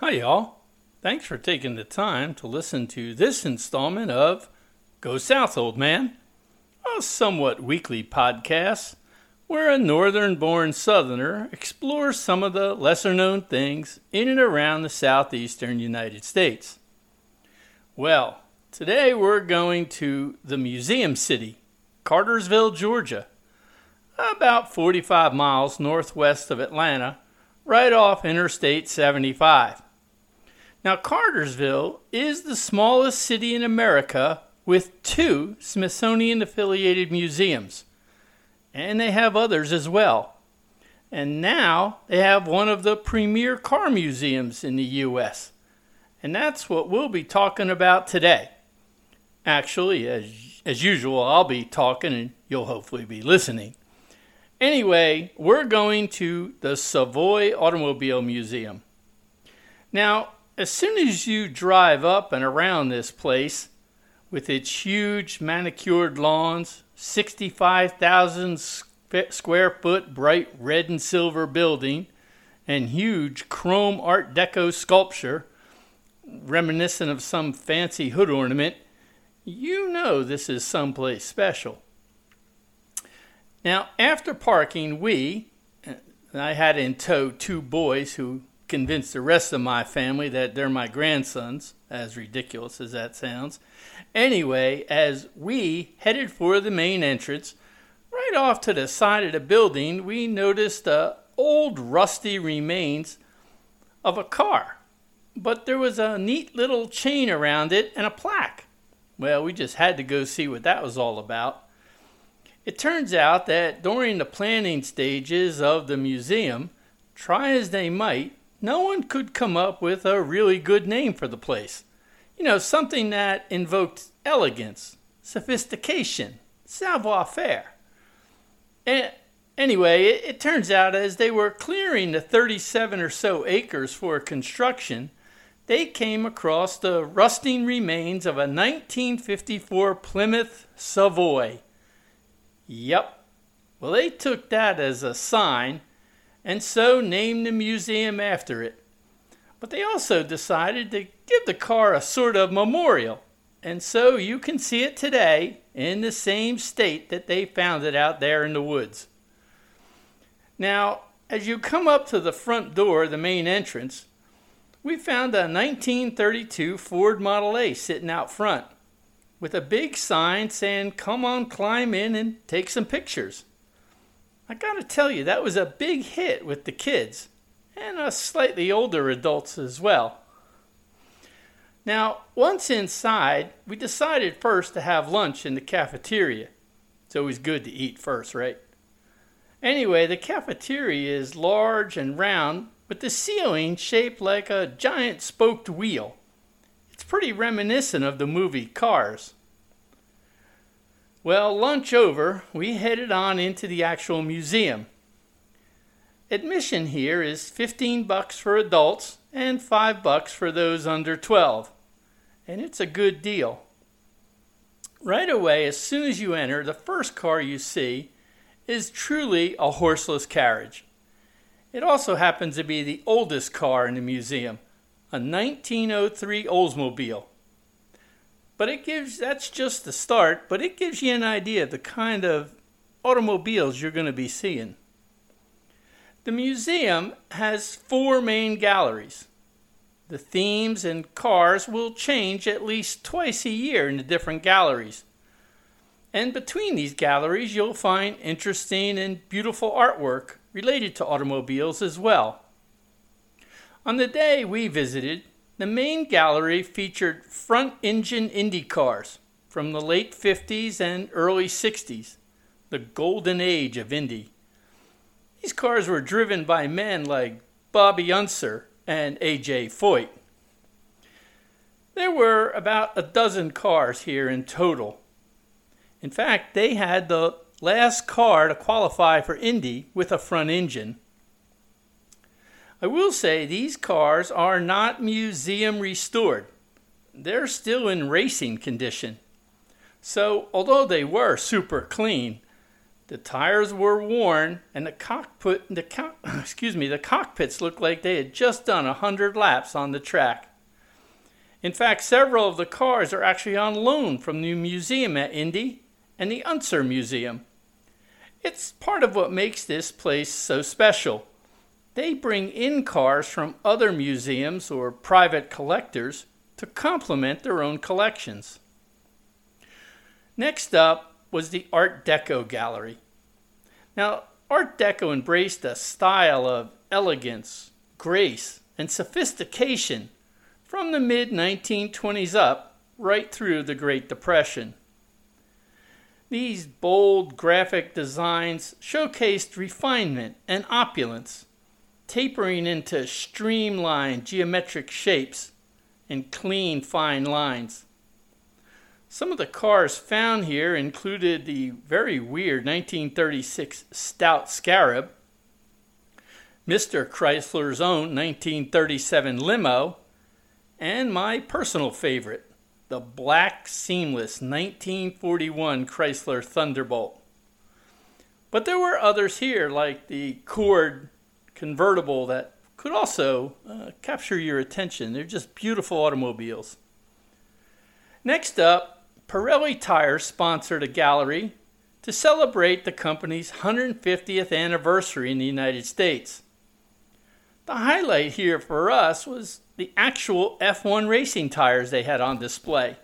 Hi, y'all. Thanks for taking the time to listen to this installment of Go South, Old Man, a somewhat weekly podcast where a northern born southerner explores some of the lesser known things in and around the southeastern United States. Well, today we're going to the Museum City, Cartersville, Georgia, about 45 miles northwest of Atlanta, right off Interstate 75. Now, Cartersville is the smallest city in America with two Smithsonian affiliated museums, and they have others as well. And now they have one of the premier car museums in the U.S. And that's what we'll be talking about today. Actually, as, as usual, I'll be talking and you'll hopefully be listening. Anyway, we're going to the Savoy Automobile Museum. Now, as soon as you drive up and around this place, with its huge manicured lawns, 65,000 square foot bright red and silver building, and huge chrome Art Deco sculpture reminiscent of some fancy hood ornament, you know this is someplace special. Now, after parking, we, uh, I had in tow two boys who convince the rest of my family that they're my grandsons, as ridiculous as that sounds. Anyway, as we headed for the main entrance, right off to the side of the building, we noticed the old rusty remains of a car. But there was a neat little chain around it and a plaque. Well, we just had to go see what that was all about. It turns out that during the planning stages of the museum, try as they might, no one could come up with a really good name for the place. You know, something that invoked elegance, sophistication, savoir faire. And anyway, it, it turns out as they were clearing the 37 or so acres for construction, they came across the rusting remains of a 1954 Plymouth Savoy. Yep. Well, they took that as a sign and so named the museum after it. But they also decided to give the car a sort of memorial, and so you can see it today in the same state that they found it out there in the woods. Now, as you come up to the front door, the main entrance, we found a 1932 Ford Model A sitting out front with a big sign saying, Come on, climb in and take some pictures. I gotta tell you, that was a big hit with the kids and us slightly older adults as well. Now, once inside, we decided first to have lunch in the cafeteria. It's always good to eat first, right? Anyway, the cafeteria is large and round, with the ceiling shaped like a giant spoked wheel. It's pretty reminiscent of the movie Cars. Well, lunch over, we headed on into the actual museum. Admission here is 15 bucks for adults and 5 bucks for those under 12. And it's a good deal. Right away, as soon as you enter, the first car you see is truly a horseless carriage. It also happens to be the oldest car in the museum, a 1903 Oldsmobile. But it gives that's just the start, but it gives you an idea of the kind of automobiles you're going to be seeing. The museum has four main galleries. The themes and cars will change at least twice a year in the different galleries. And between these galleries, you'll find interesting and beautiful artwork related to automobiles as well. On the day we visited, the main gallery featured front engine Indy cars from the late 50s and early 60s, the golden age of Indy. These cars were driven by men like Bobby Unser and A.J. Foyt. There were about a dozen cars here in total. In fact, they had the last car to qualify for Indy with a front engine I will say these cars are not museum restored. They're still in racing condition. So, although they were super clean, The tires were worn, and the cockpit, the co- excuse me, the cockpits looked like they had just done a hundred laps on the track. In fact, several of the cars are actually on loan from the museum at Indy and the Unser Museum. It's part of what makes this place so special. They bring in cars from other museums or private collectors to complement their own collections. Next up was the Art Deco Gallery. Now, Art Deco embraced a style of elegance, grace, and sophistication from the mid 1920s up right through the Great Depression. These bold graphic designs showcased refinement and opulence, tapering into streamlined geometric shapes and clean, fine lines. Some of the cars found here included the very weird 1936 Stout Scarab, Mr. Chrysler's own 1937 Limo, and my personal favorite, the black seamless 1941 Chrysler Thunderbolt. But there were others here, like the Cord convertible, that could also uh, capture your attention. They're just beautiful automobiles. Next up, Pirelli Tires sponsored a gallery to celebrate the company's 150th anniversary in the United States. The highlight here for us was the actual F1 racing tires they had on display,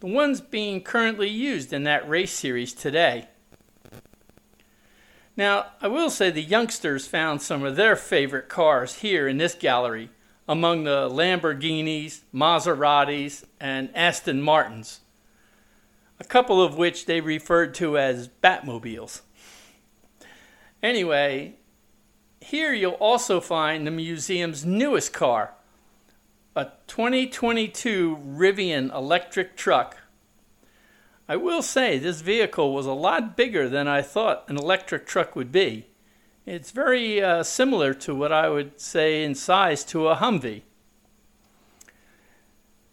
the ones being currently used in that race series today. Now, I will say the youngsters found some of their favorite cars here in this gallery among the Lamborghinis, Maseratis, and Aston Martins a couple of which they referred to as Batmobiles. Anyway, here you'll also find the museum's newest car, a 2022 Rivian electric truck. I will say this vehicle was a lot bigger than I thought an electric truck would be. It's very uh, similar to what I would say in size to a Humvee.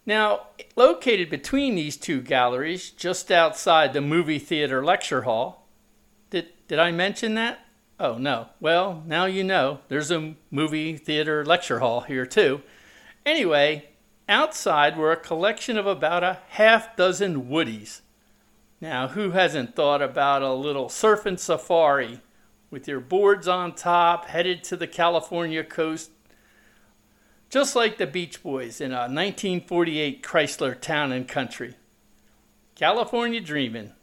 Now, located between these two galleries, just outside the movie theater lecture hall, did, did I mention that? Oh, no. Well, now you know. There's a movie theater lecture hall here, too. Anyway, outside were a collection of about a half dozen woodies. Now, who hasn't thought about a little surfing safari with your boards on top, headed to the California coast just like the Beach Boys in a 1948 Chrysler Town and Country. California Dreamin'.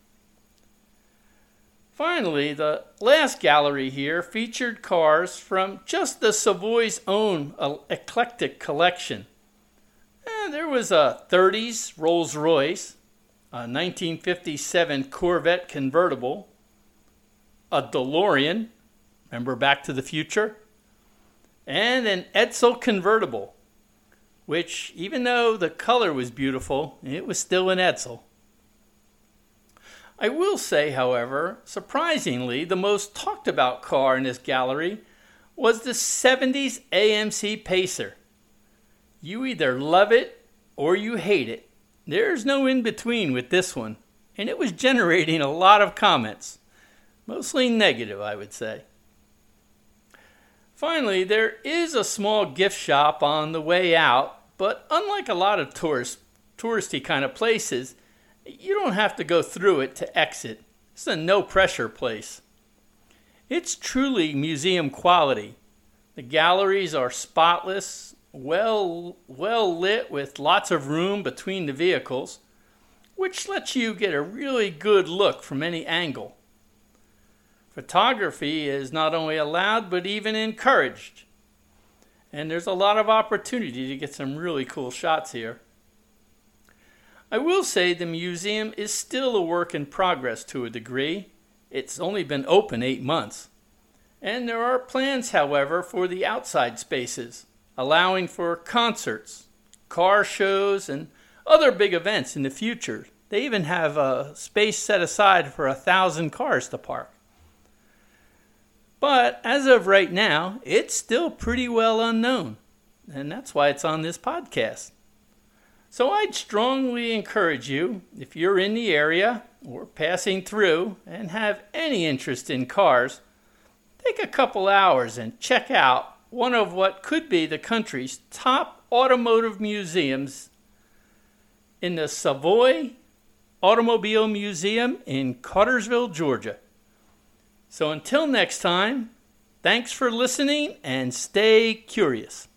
Finally, the last gallery here featured cars from just the Savoy's own eclectic collection. Eh, there was a 30s Rolls Royce, a 1957 Corvette convertible, a DeLorean, remember Back to the Future? and an Edsel convertible, which, even though the color was beautiful, it was still an Edsel. I will say, however, surprisingly, the most talked about car in this gallery was the 70s AMC Pacer. You either love it or you hate it. There's no in between with this one, and it was generating a lot of comments, mostly negative, I would say. Finally, there is a small gift shop on the way out, but unlike a lot of tourist, touristy kind of places, you don't have to go through it to exit. It's a no pressure place. It's truly museum quality. The galleries are spotless, well well lit with lots of room between the vehicles, which lets you get a really good look from any angle. Photography is not only allowed but even encouraged. And there's a lot of opportunity to get some really cool shots here. I will say the museum is still a work in progress to a degree. It's only been open eight months. And there are plans, however, for the outside spaces, allowing for concerts, car shows, and other big events in the future. They even have a space set aside for a thousand cars to park. But as of right now, it's still pretty well unknown. And that's why it's on this podcast. So I'd strongly encourage you, if you're in the area or passing through and have any interest in cars, take a couple hours and check out one of what could be the country's top automotive museums in the Savoy Automobile Museum in Cartersville, Georgia. So until next time, thanks for listening and stay curious.